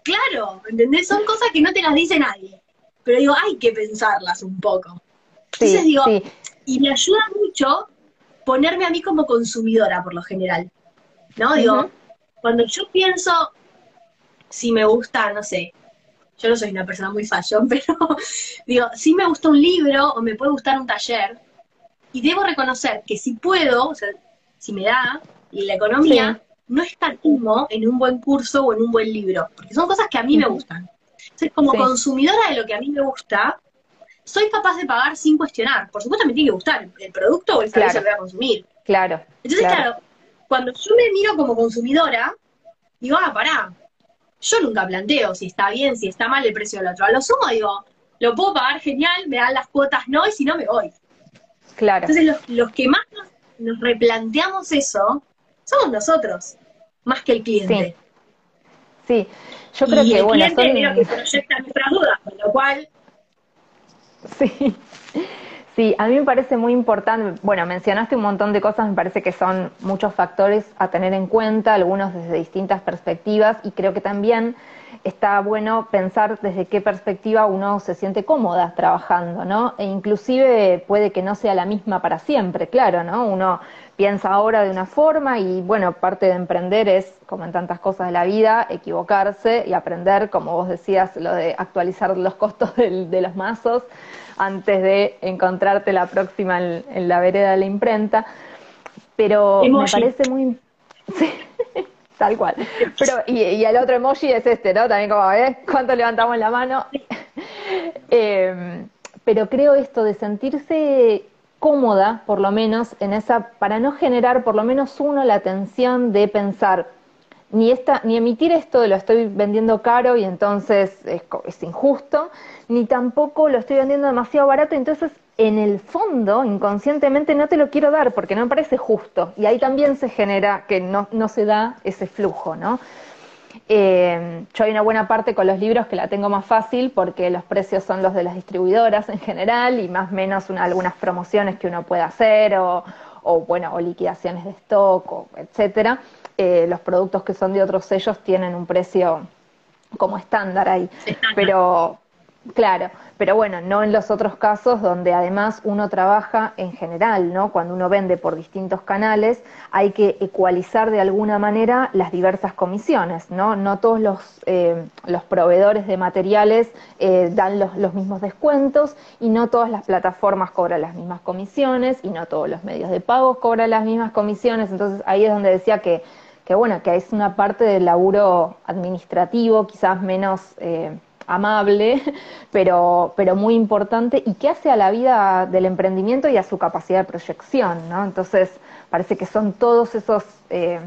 Claro, ¿entendés? Son cosas que no te las dice nadie. Pero digo, hay que pensarlas un poco. Entonces digo, y me ayuda mucho ponerme a mí como consumidora por lo general. ¿No? Digo, cuando yo pienso si me gusta, no sé, yo no soy una persona muy fashion, *laughs* pero digo, si me gusta un libro o me puede gustar un taller, y debo reconocer que si puedo, o sea, si me da, y la economía, no escatimo en un buen curso o en un buen libro, porque son cosas que a mí me gustan. Entonces, como consumidora de lo que a mí me gusta, soy capaz de pagar sin cuestionar. Por supuesto me tiene que gustar el producto o el servicio que voy a consumir. Claro. Entonces, claro. cuando yo me miro como consumidora, digo, ah, pará, yo nunca planteo si está bien, si está mal el precio del otro. A lo sumo digo, lo puedo pagar genial, me dan las cuotas no, y si no me voy. Claro. Entonces los, que más nos, replanteamos eso somos nosotros, más que el cliente. Sí, yo creo que, el bueno, cliente es lo que proyecta nuestras dudas, con lo cual... Sí. Sí, a mí me parece muy importante, bueno, mencionaste un montón de cosas, me parece que son muchos factores a tener en cuenta, algunos desde distintas perspectivas, y creo que también está bueno pensar desde qué perspectiva uno se siente cómoda trabajando, ¿no? E inclusive puede que no sea la misma para siempre, claro, ¿no? Uno piensa ahora de una forma y bueno, parte de emprender es, como en tantas cosas de la vida, equivocarse y aprender, como vos decías, lo de actualizar los costos de los mazos antes de encontrarte la próxima en, la vereda de la imprenta. Pero me parece muy... *laughs* Tal cual. Pero, y, el otro emoji es este, ¿no? También como, ¿ves? ¿Cuánto levantamos la mano? *laughs* Em, pero creo esto de sentirse cómoda, por lo menos, en esa, para no generar por lo menos uno la tensión de pensar, ni, esta, ni emitir esto de lo estoy vendiendo caro y entonces es, injusto, ni tampoco lo estoy vendiendo demasiado barato, entonces en el fondo, inconscientemente, no te lo quiero dar porque no me parece justo. Y ahí también se genera que no, no se da ese flujo, ¿no? Eh, yo hay una buena parte con los libros que la tengo más fácil porque los precios son los de las distribuidoras en general y más o menos algunas promociones que uno puede hacer o, bueno, o liquidaciones de stock, o etcétera. Eh, los productos que son de otros sellos tienen un precio como estándar ahí. Pero, claro, pero bueno, no en los otros casos donde además uno trabaja en general, ¿no? Cuando uno vende por distintos canales, hay que ecualizar de alguna manera las diversas comisiones, ¿no? No todos los, eh, los proveedores de materiales eh, dan los, los, mismos descuentos y no todas las plataformas cobran las mismas comisiones y no todos los medios de pago cobran las mismas comisiones, entonces ahí es donde decía que que bueno, que es una parte del laburo administrativo, quizás menos eh, amable, *laughs* pero, pero muy importante y que hace a la vida del emprendimiento y a su capacidad de proyección, ¿no? Entonces, parece que son todos esos eh,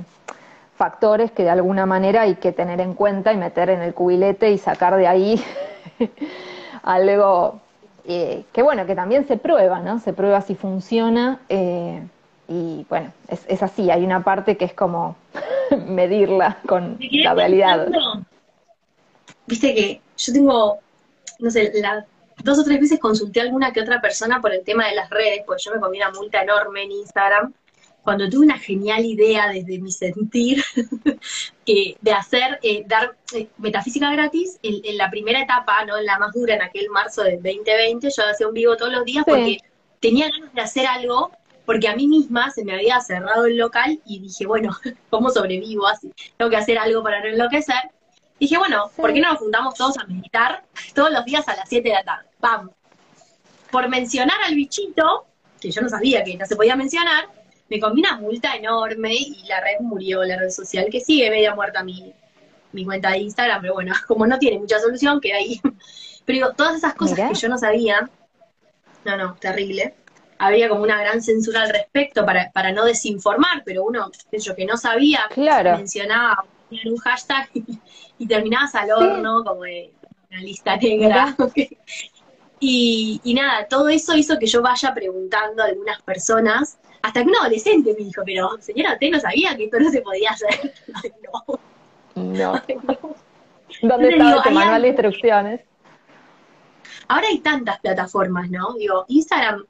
factores que de alguna manera hay que tener en cuenta y meter en el cubilete y sacar de ahí *laughs* algo eh, que, bueno, que también se prueba, ¿no? Se prueba si funciona. Y bueno, es, es, así, hay una parte que es como *laughs* medirla con la realidad. Viste que yo tengo, no sé, dos o tres veces consulté a alguna que otra persona por el tema de las redes, pues yo me comí una multa enorme en Instagram, cuando tuve una genial idea desde mi sentir *laughs* que de hacer, eh, dar eh, metafísica gratis en, la primera etapa, no en la más dura, en aquel marzo del 2020, yo hacía un vivo todos los días porque tenía ganas de hacer algo, porque a mí misma se me había cerrado el local y dije, bueno, *laughs* ¿cómo sobrevivo así? Tengo que hacer algo para no enloquecer dije, bueno, ¿por qué no nos juntamos todos a meditar todos los días a las 7 de la tarde? Vamos. Por mencionar al bichito, que yo no sabía que no se podía mencionar, me comí una multa enorme y la red murió, la red social, que sigue media muerta mi, mi cuenta de Instagram, pero bueno, *laughs* como no tiene mucha solución, queda ahí. *laughs* Pero digo, todas esas cosas que yo no sabía, no, no, terrible. Había como una gran censura al respecto para, para no desinformar, pero uno, yo que no sabía, claro. mencionaba un hashtag *laughs* y, terminabas al horno como de una lista negra. *laughs* y, nada, todo eso hizo que yo vaya preguntando a algunas personas, hasta que un adolescente me dijo, pero señora, usted no sabía que esto no se podía hacer. *laughs* no. No. ¿Dónde está tu manual de instrucciones? Ahora hay tantas plataformas, ¿no? Digo, Instagram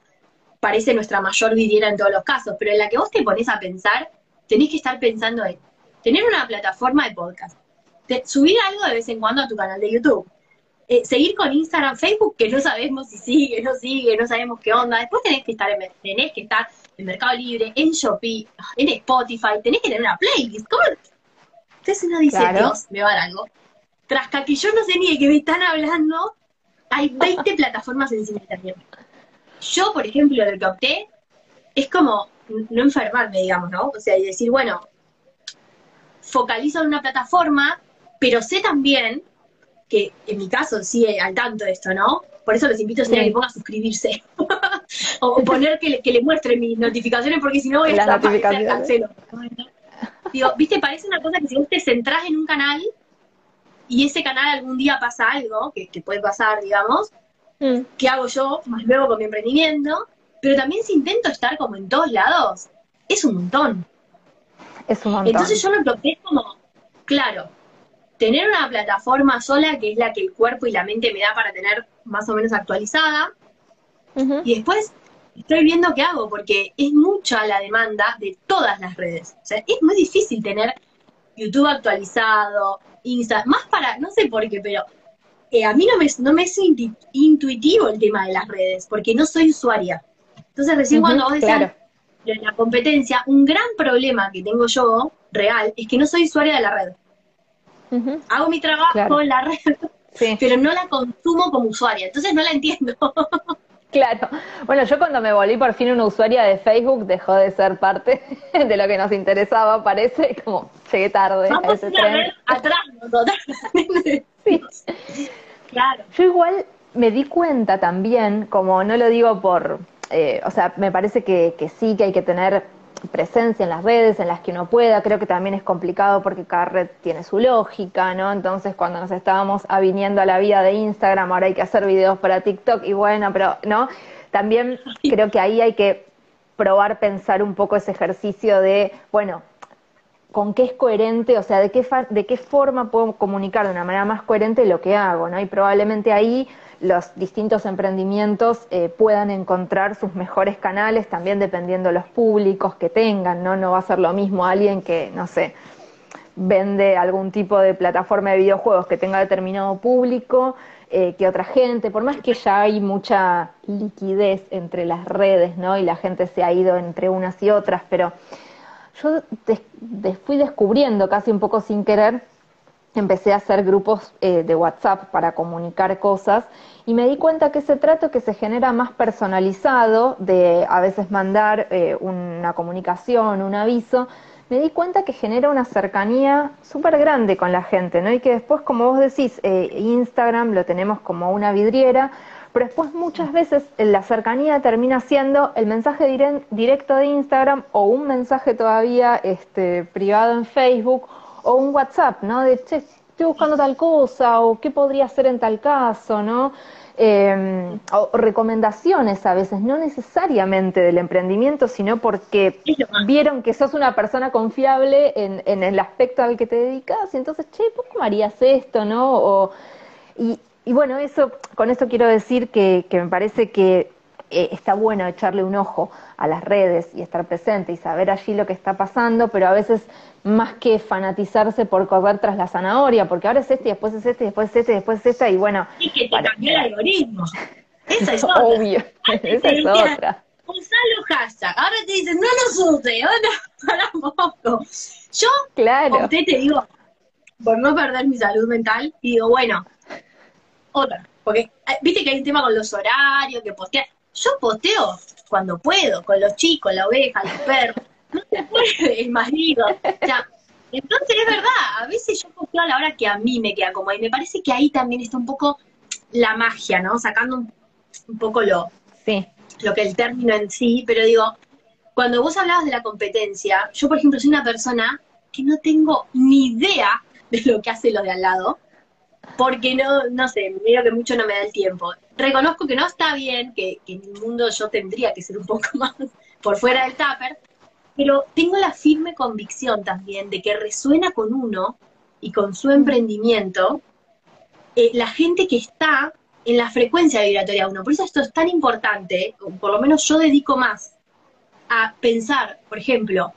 parece nuestra mayor vidriera en todos los casos, pero en la que vos te pones a pensar, tenés que estar pensando en tener una plataforma de podcast, subir algo de vez en cuando a tu canal de YouTube, eh, seguir con Instagram, Facebook, que no sabemos si sigue, no sigue, no sabemos qué onda. Después tenés que estar en, tenés que estar en Mercado Libre, en Shopee, en Spotify, tenés que tener una playlist. ¿Cómo? Entonces uno dice, Dios, me va a dar algo. Tras que yo no sé ni de qué me están hablando, hay 20 *laughs* plataformas en simultáneo. Yo, por ejemplo, lo que opté es como no enfermarme, digamos, ¿no? O sea, y decir, bueno, focalizo en una plataforma, pero sé también que en mi caso sí al tanto de esto, ¿no? Por eso los invito a que pongan a suscribirse. *laughs* o poner que le, que le muestre mis notificaciones, porque si no voy a estar cancelo. Digo, viste, parece una cosa que si vos te centrás en un canal y ese canal algún día pasa algo, que, que puede pasar, digamos, mm. ¿qué hago yo más luego con mi emprendimiento? Pero también si intento estar como en todos lados, es un montón. Es un montón. Entonces yo lo bloqueé como, claro, tener una plataforma sola que es la que el cuerpo y la mente me da para tener más o menos actualizada. Y después estoy viendo qué hago, porque es mucha la demanda de todas las redes. O sea, es muy difícil tener YouTube actualizado, Insta, más para, no sé por qué, pero eh, a mí no me, no me es intuitivo el tema de las redes, porque no soy usuaria. Entonces, recién cuando vos decías de la competencia, un gran problema que tengo yo, real, es que no soy usuaria de la red. Hago mi trabajo en la red, pero no la consumo como usuaria, entonces no la entiendo. Claro. Bueno, yo cuando me volví por fin una usuaria de Facebook, dejó de ser parte *laughs* de lo que nos interesaba, parece, como llegué tarde a ese tren. atrás, sí. *laughs* Claro. Yo igual me di cuenta también, como no lo digo por, eh, o sea, me parece que, que sí que hay que tener presencia en las redes en las que uno pueda. Creo que también es complicado porque cada red tiene su lógica, ¿no? Entonces, cuando nos estábamos aviniendo a la vida de Instagram, ahora hay que hacer videos para TikTok y bueno, pero, ¿no? También creo que ahí hay que probar pensar un poco ese ejercicio de, bueno, con qué es coherente, o sea, de qué, de qué forma puedo comunicar de una manera más coherente lo que hago, ¿no? Y probablemente ahí los distintos emprendimientos eh, puedan encontrar sus mejores canales, también dependiendo de los públicos que tengan, ¿no? No va a ser lo mismo alguien que, no sé, vende algún tipo de plataforma de videojuegos que tenga determinado público eh, que otra gente, por más que ya hay mucha liquidez entre las redes, ¿no? Y la gente se ha ido entre unas y otras, pero yo fui descubriendo casi un poco sin querer empecé a hacer grupos eh, de WhatsApp para comunicar cosas y me di cuenta que ese trato que se genera más personalizado, de a veces mandar eh, una comunicación, un aviso, me di cuenta que genera una cercanía súper grande con la gente, ¿no? Y que después, como vos decís, eh, Instagram lo tenemos como una vidriera, pero después muchas veces la cercanía termina siendo el mensaje directo de Instagram o un mensaje todavía este, privado en Facebook o un WhatsApp, ¿no? De, che, estoy buscando tal cosa, o qué podría hacer en tal caso, ¿no? Eh, o recomendaciones a veces, no necesariamente del emprendimiento, sino porque vieron que sos una persona confiable en, en el aspecto al que te dedicas, y entonces, che, ¿por qué harías esto, no? O, y, y bueno, eso, con esto quiero decir que, que me parece que eh, está bueno echarle un ojo a las redes y estar presente y saber allí lo que está pasando, pero a veces más que fanatizarse por correr tras la zanahoria, porque ahora es este, y después es este, y después es este, y después es esta, y bueno. Y que te cambió el algoritmo. *laughs* Esa es otra. Obvio, *laughs* esa es otra. Usalo hashtag. Ahora te dicen, no lo uses, *laughs* para poco. Yo, claro. usted te digo, por no perder mi salud mental, digo, bueno, otra. Porque, eh, viste que hay un tema con los horarios, que postear. Yo posteo cuando puedo, con los chicos, la oveja, los perros. No se puede, el marido. O sea, entonces es verdad, a veces yo posteo a la hora que a mí me queda como y me parece que ahí también está un poco la magia, ¿no? Sacando un, poco lo, sí. lo que el término en sí, pero digo, cuando vos hablabas de la competencia, yo por ejemplo soy una persona que no tengo ni idea de lo que hace lo de al lado, porque no, no sé, medio que mucho no me da el tiempo. Reconozco que no está bien, que, en el mundo yo tendría que ser un poco *laughs* más por fuera del tupper, pero tengo la firme convicción también de que resuena con uno y con su emprendimiento eh, la gente que está en la frecuencia vibratoria uno. Por eso esto es tan importante, por lo menos yo dedico más a pensar, por ejemplo,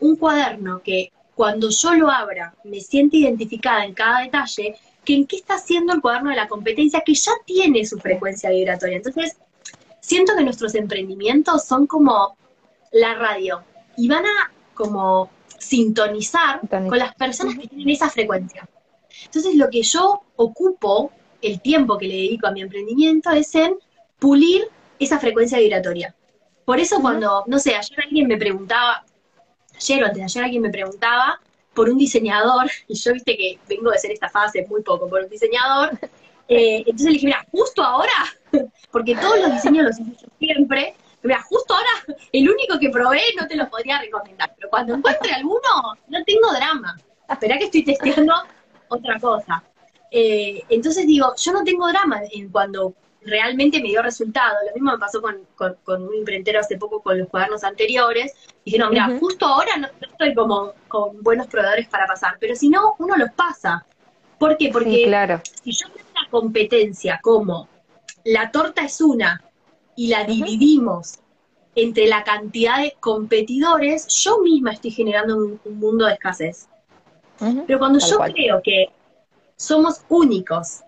un cuaderno que cuando yo lo abra me siente identificada en cada detalle, que en qué está haciendo el cuaderno de la competencia que ya tiene su frecuencia vibratoria. Entonces, siento que nuestros emprendimientos son como la radio y van a como sintonizar con las personas que tienen esa frecuencia. Entonces, lo que yo ocupo, el tiempo que le dedico a mi emprendimiento, es en pulir esa frecuencia vibratoria. Por eso cuando, no sé, ayer alguien me preguntaba, ayer o antes de ayer alguien me preguntaba por un diseñador, *laughs* y yo viste que vengo de ser esta fase muy poco, por un diseñador, eh, entonces le dije, mira, justo ahora, *laughs* porque todos los diseños los hice siempre, mira, justo ahora, el único que probé no te lo podría recomendar, pero cuando encuentre alguno, no tengo drama. Espera que estoy testeando otra cosa. Eh, entonces digo, yo no tengo drama en cuando realmente me dio resultado. Lo mismo me pasó con, un imprentero hace poco con los cuadernos anteriores. Dije, no, mira, justo ahora no, estoy como con buenos proveedores para pasar, pero si no, uno los pasa. ¿Por qué? Porque claro. si yo tengo una competencia como la torta es una y la dividimos entre la cantidad de competidores, yo misma estoy generando un, mundo de escasez. Pero cuando yo creo que somos únicos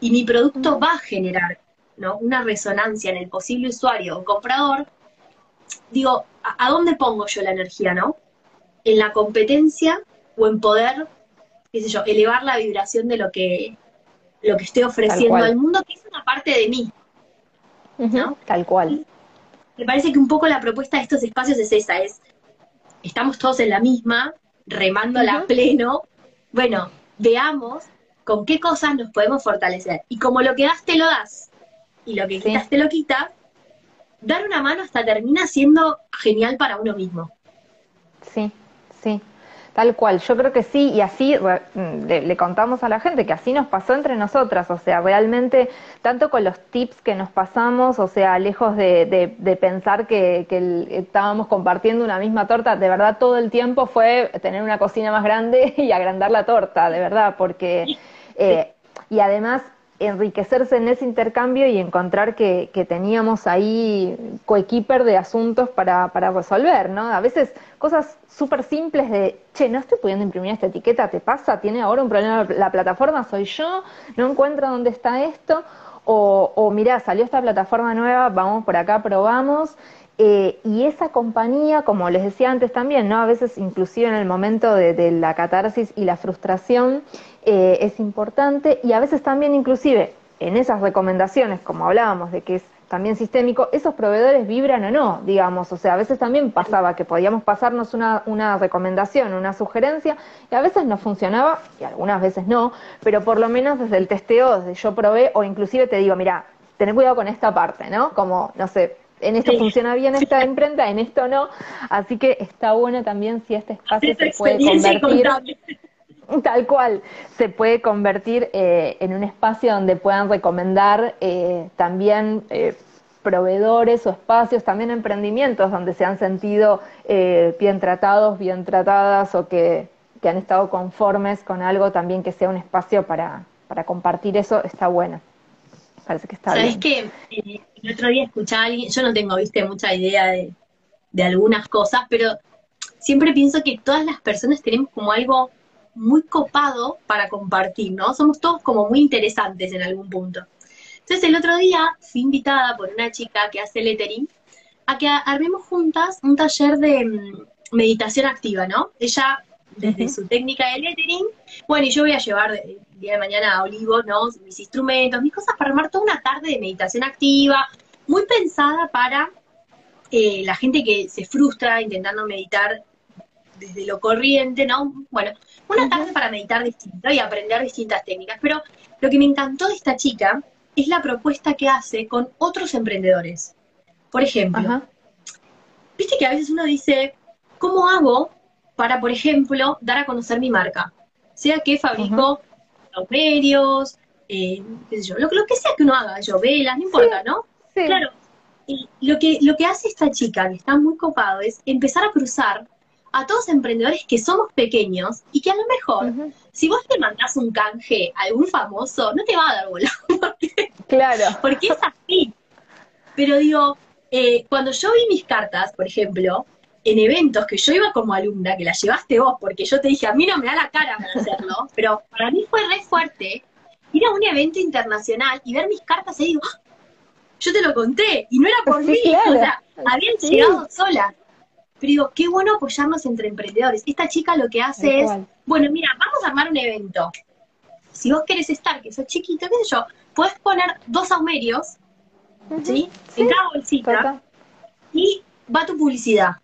y mi producto va a generar ¿no? una resonancia en el posible usuario o comprador, digo, ¿a, dónde pongo yo la energía, no? ¿En la competencia o en poder, qué sé yo, elevar la vibración de lo que, lo que estoy ofreciendo al mundo, que es una parte de mí? ¿no? Tal cual. Me parece que un poco la propuesta de estos espacios es esa, es, estamos todos en la misma, remándola a pleno, bueno, veamos con qué cosas nos podemos fortalecer. Y como lo que das te lo das, y lo que quitas te lo quita, dar una mano hasta termina siendo genial para uno mismo. Sí, sí. Tal cual, yo creo que sí, y así mm, le, contamos a la gente que así nos pasó entre nosotras, o sea, realmente, tanto con los tips que nos pasamos, o sea, lejos de, de, pensar que, que estábamos compartiendo una misma torta, de verdad todo el tiempo fue tener una cocina más grande *laughs* y agrandar la torta, de verdad, porque... Eh, y además enriquecerse en ese intercambio y encontrar que, teníamos ahí coequiper de asuntos para, resolver, ¿no? A veces cosas súper simples de, che, no estoy pudiendo imprimir esta etiqueta, ¿te pasa? ¿Tiene ahora un problema la plataforma? ¿Soy yo? ¿No encuentro dónde está esto? O, o mirá, salió esta plataforma nueva, vamos por acá, probamos. Eh, y esa compañía, como les decía antes también, ¿no? A veces inclusive en el momento de la catarsis y la frustración, eh, es importante y a veces también inclusive en esas recomendaciones, como hablábamos de que es también sistémico, esos proveedores vibran o no, digamos, o sea, a veces también pasaba que podíamos pasarnos una, una recomendación, una sugerencia, y a veces no funcionaba, y algunas veces no, pero por lo menos desde el testeo, desde yo probé, o inclusive te digo, mira, ten cuidado con esta parte, ¿no? Como, no sé, en esto funciona bien esta imprenta, en esto no, así que está bueno también si este espacio se puede convertir... Tal cual, se puede convertir eh, en un espacio donde puedan recomendar eh, también eh, proveedores o espacios, también emprendimientos donde se han sentido bien tratados, bien tratadas o que, han estado conformes con algo, también que sea un espacio para, para compartir. Eso, está bueno. Parece que está ¿Sabes bien. que el otro día escuchaba a alguien, yo no tengo, viste, mucha idea de, de algunas cosas, pero siempre pienso que todas las personas tenemos como algo muy copado para compartir, ¿no? Somos todos como muy interesantes en algún punto. Entonces el otro día fui invitada por una chica que hace lettering a que armemos juntas un taller de mm, meditación activa, ¿no? Ella, desde su técnica de lettering, bueno, y yo voy a llevar el día de mañana a Olivo, ¿no? Mis instrumentos, mis cosas para armar toda una tarde de meditación activa, muy pensada para eh, la gente que se frustra intentando meditar desde lo corriente, ¿no? Bueno, una tarde para meditar distinto y aprender distintas técnicas. Pero lo que me encantó de esta chica es la propuesta que hace con otros emprendedores. Por ejemplo, viste que a veces uno dice, ¿cómo hago para, por ejemplo, dar a conocer mi marca? Sea que fabrico medios, eh, qué sé yo, lo, que sea que uno haga, yo, velas, no importa, ¿no? Claro. Y lo que, lo que hace esta chica, que está muy copado, es empezar a cruzar a todos emprendedores que somos pequeños y que a lo mejor, si vos te mandás un canje a algún famoso, no te va a dar bola. *laughs* claro. Porque es así. Pero digo, eh, cuando yo vi mis cartas, por ejemplo, en eventos que yo iba como alumna, que las llevaste vos, porque yo te dije, a mí no me da la cara para hacerlo, *laughs* pero para mí fue re fuerte ir a un evento internacional y ver mis cartas y digo, ¡Ah! yo te lo conté, y no era por mí, o sea, habían llegado solas. Pero digo, qué bueno apoyarnos entre emprendedores. Esta chica lo que hace es, bueno, mira, vamos a armar un evento. Si vos querés estar, que sos chiquito, qué sé yo, puedes poner dos aumerios, ¿sí? En cada bolsita. y va tu publicidad.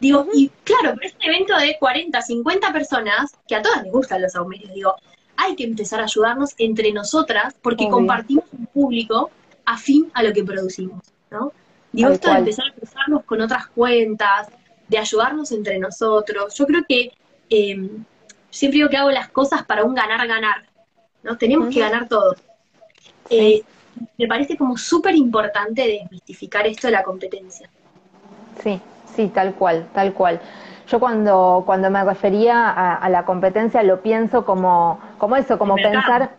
Digo, y claro, pero es un evento de 40, 50 personas que a todas les gustan los aumerios. Digo, hay que empezar a ayudarnos entre nosotras porque compartimos un público afín a lo que producimos, ¿no? Digo, esto de empezar a cruzarnos con otras cuentas, de ayudarnos entre nosotros. Yo creo que eh, siempre digo que hago las cosas para un ganar-ganar, ¿no? Tenemos que ganar todos. Eh, me parece como súper importante desmistificar esto de la competencia. Sí, sí, tal cual, tal cual. Yo cuando, cuando me refería a, la competencia lo pienso como, como eso, como pensar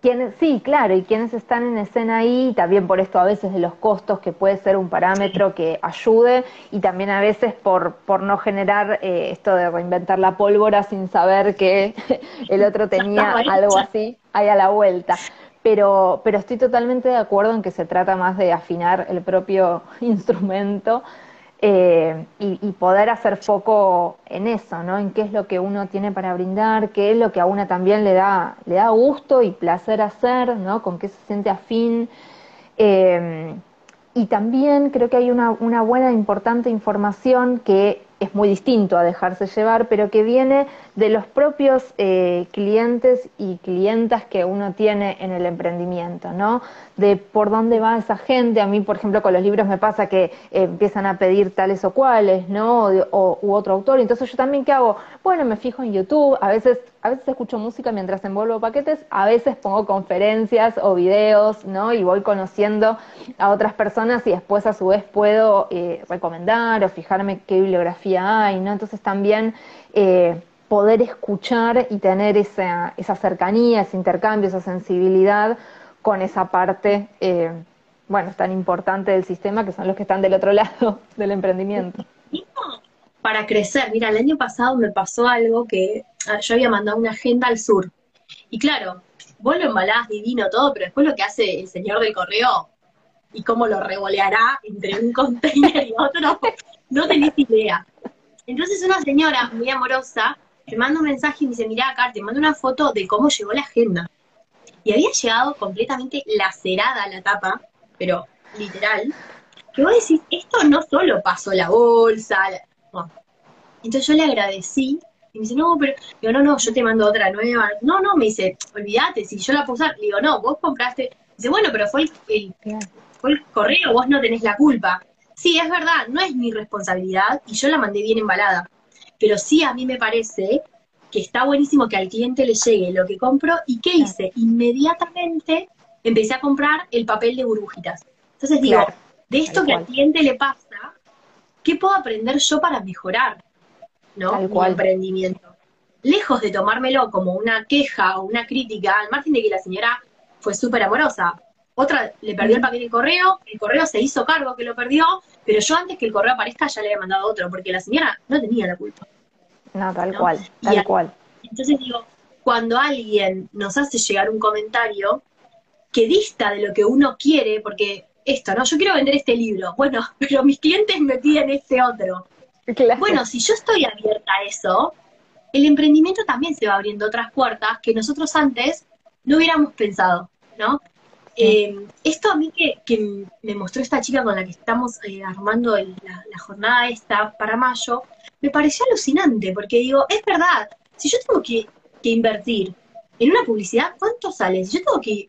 quiénes, sí, claro, y quienes están en escena ahí, también por esto a veces de los costos, que puede ser un parámetro que ayude, y también a veces por, por no generar eh, esto de reinventar la pólvora sin saber que *laughs* el otro tenía algo así ahí a la vuelta. Pero, pero estoy totalmente de acuerdo en que se trata más de afinar el propio *laughs* instrumento eh, y, poder hacer foco en eso, ¿no? En qué es lo que uno tiene para brindar, qué es lo que a uno también le da, le da gusto y placer hacer, ¿no? Con qué se siente afín. Eh, y también creo que hay una, una buena, importante información que es muy distinto a dejarse llevar, pero que viene de los propios eh, clientes y clientas que uno tiene en el emprendimiento, ¿no? De por dónde va esa gente. A mí, por ejemplo, con los libros me pasa que eh, empiezan a pedir tales o cuales, ¿no? O, u otro autor. Entonces yo también, ¿qué hago? Bueno, me fijo en YouTube, a veces, a veces escucho música mientras envuelvo paquetes, a veces pongo conferencias o videos, ¿no? Y voy conociendo a otras personas y después a su vez puedo eh, recomendar o fijarme qué bibliografía hay, ¿no? Entonces también poder escuchar y tener esa, esa cercanía, ese intercambio, esa sensibilidad con esa parte, eh, bueno, tan importante del sistema que son los que están del otro *laughs* lado del emprendimiento. Para crecer, mira, el año pasado me pasó algo que ah, yo había mandado una agenda al sur. Y claro, vos lo embalás divino todo, pero después lo que hace el señor del correo y cómo lo revoleará entre un *laughs* container y otro, no tenés idea. Entonces una señora muy amorosa te mando un mensaje y me dice, mira acá, te mando una foto de cómo llegó la agenda. Y había llegado completamente lacerada la tapa, pero literal, que vos decís, esto no solo pasó la bolsa, entonces yo le agradecí y me dice, no, pero, digo, no, no, yo te mando otra nueva. No, no, me dice, olvídate, si yo la puedo usar. digo, no, vos compraste. Dice, bueno, pero fue el, fue el correo, vos no tenés la culpa. Sí, es verdad, no es mi responsabilidad y yo la mandé bien embalada pero sí a mí me parece que está buenísimo que al cliente le llegue lo que compro y ¿qué hice? Inmediatamente empecé a comprar el papel de burbujitas. Entonces digo, de esto que al cliente le pasa, ¿qué puedo aprender yo para mejorar? ¿No? Mi emprendimiento. Lejos de tomármelo como una queja o una crítica, al margen de que la señora fue súper amorosa. Otra le perdió el paquete de correo, el correo se hizo cargo que lo perdió, pero yo antes que el correo aparezca ya le había mandado otro, porque la señora no tenía la culpa. No, tal cual, tal cual. Entonces digo, cuando alguien nos hace llegar un comentario que dista de lo que uno quiere, porque esto, ¿no? Yo quiero vender este libro, bueno, *laughs* pero mis clientes me piden este otro. Bueno, si yo estoy abierta a eso, el emprendimiento también se va abriendo otras puertas que nosotros antes no hubiéramos pensado, ¿no? Eh, esto a mí que, me mostró esta chica con la que estamos eh, armando la, jornada esta para mayo, me pareció alucinante, porque digo, es verdad, si yo tengo que, invertir en una publicidad, ¿cuánto sale? Si yo tengo que,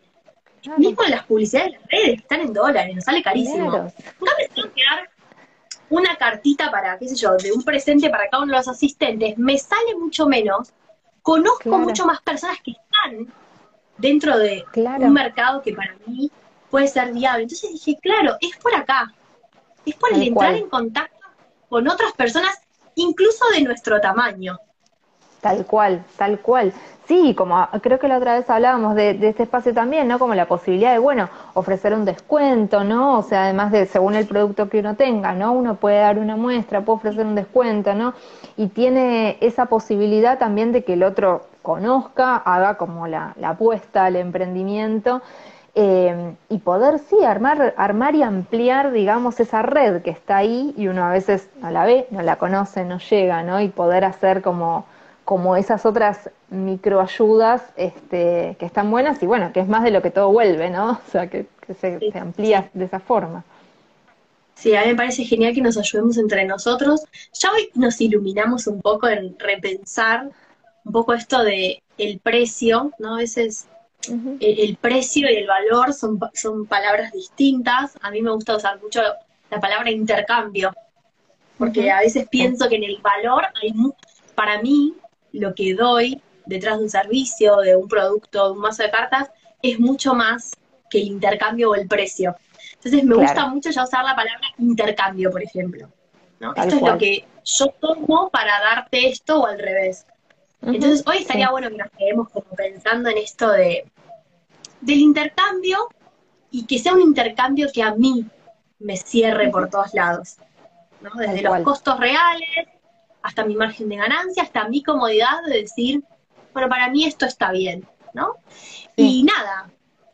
mismo en las publicidades de las redes están en dólares, nos sale carísimo. Claro. me tengo que dar una cartita para, qué sé yo, de un presente para cada uno de los asistentes, me sale mucho menos, conozco mucho más personas que están dentro de un mercado que para mí puede ser viable. Entonces dije, claro, es por acá, es por el entrar en contacto con otras personas, incluso de nuestro tamaño. Tal cual, tal cual. Sí, como creo que la otra vez hablábamos de, este espacio también, ¿no? Como la posibilidad de, bueno, ofrecer un descuento, ¿no? O sea, además de según el producto que uno tenga, ¿no? Uno puede dar una muestra, puede ofrecer un descuento, ¿no? Y tiene esa posibilidad también de que el otro conozca, haga como la, apuesta al emprendimiento eh, y poder, sí, armar, armar y ampliar, digamos, esa red que está ahí y uno a veces no la ve, no la conoce, no llega, ¿no? Y poder hacer como, como esas otras microayudas este, que están buenas y bueno, que es más de lo que todo vuelve, ¿no? *laughs* O sea, que, se, se amplía de esa forma. Sí, a mí me parece genial que nos ayudemos entre nosotros. Ya hoy nos iluminamos un poco en repensar un poco esto de el precio, ¿no? A veces el, precio y el valor son, son palabras distintas. A mí me gusta usar mucho la palabra intercambio, porque a veces pienso que en el valor hay, para mí, lo que doy detrás de un servicio, de un producto, de un mazo de cartas, es mucho más que el intercambio o el precio. Entonces me gusta mucho ya usar la palabra intercambio, por ejemplo. ¿no? Esto es lo que yo tomo para darte esto o al revés. Entonces hoy estaría bueno que nos quedemos como pensando en esto de del intercambio y que sea un intercambio que a mí me cierre por todos lados. ¿no? Desde los costos reales hasta mi margen de ganancia, hasta mi comodidad de decir, bueno, para mí esto está bien, ¿no? Y nada,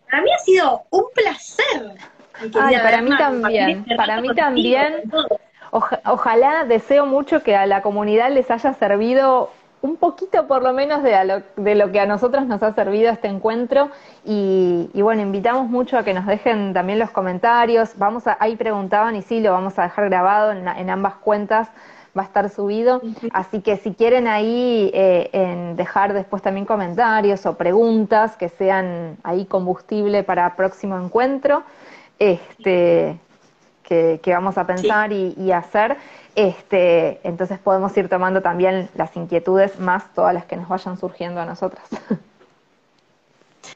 para mí ha sido un placer para mí también, para mí también. ojalá, deseo mucho que a la comunidad les haya servido un poquito por lo menos de, lo, de lo que a nosotros nos ha servido este encuentro y, bueno, invitamos mucho a que nos dejen también los comentarios, vamos a, ahí preguntaban y sí, lo vamos a dejar grabado en, ambas cuentas, va a estar subido, así que si quieren ahí eh, en dejar después también comentarios o preguntas que sean ahí combustible para próximo encuentro, este, que, vamos a pensar y, hacer. Este, entonces podemos ir tomando también las inquietudes más todas las que nos vayan surgiendo a nosotras.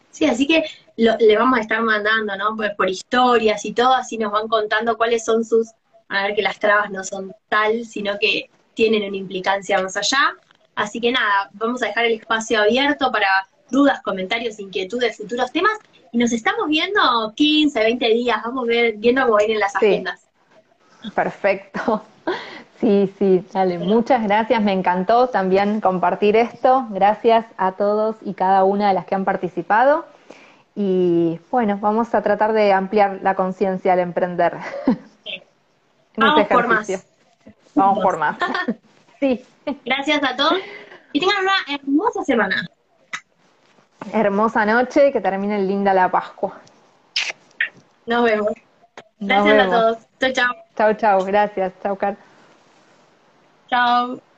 Sí, así que le vamos a estar mandando, ¿no? Por, por, historias y todo, así nos van contando cuáles son sus, a ver que las trabas no son tal, sino que tienen una implicancia más allá. Así que nada, vamos a dejar el espacio abierto para dudas, comentarios, inquietudes, futuros temas y nos estamos viendo 15, 20 días, vamos ver, viendo cómo vienen las agendas. Perfecto. Sí, sí, dale, muchas gracias, me encantó también compartir esto. Gracias a todos y cada una de las que han participado. Y bueno, vamos a tratar de ampliar la conciencia al emprender. *laughs* Vamos por más. Vamos por más. *laughs* sí. Gracias a todos y tengan una hermosa semana. Hermosa noche, que termine linda la Pascua. Nos vemos. Gracias a todos. Chao, chao. Chao, chao. Gracias. Chao, Car. Chao.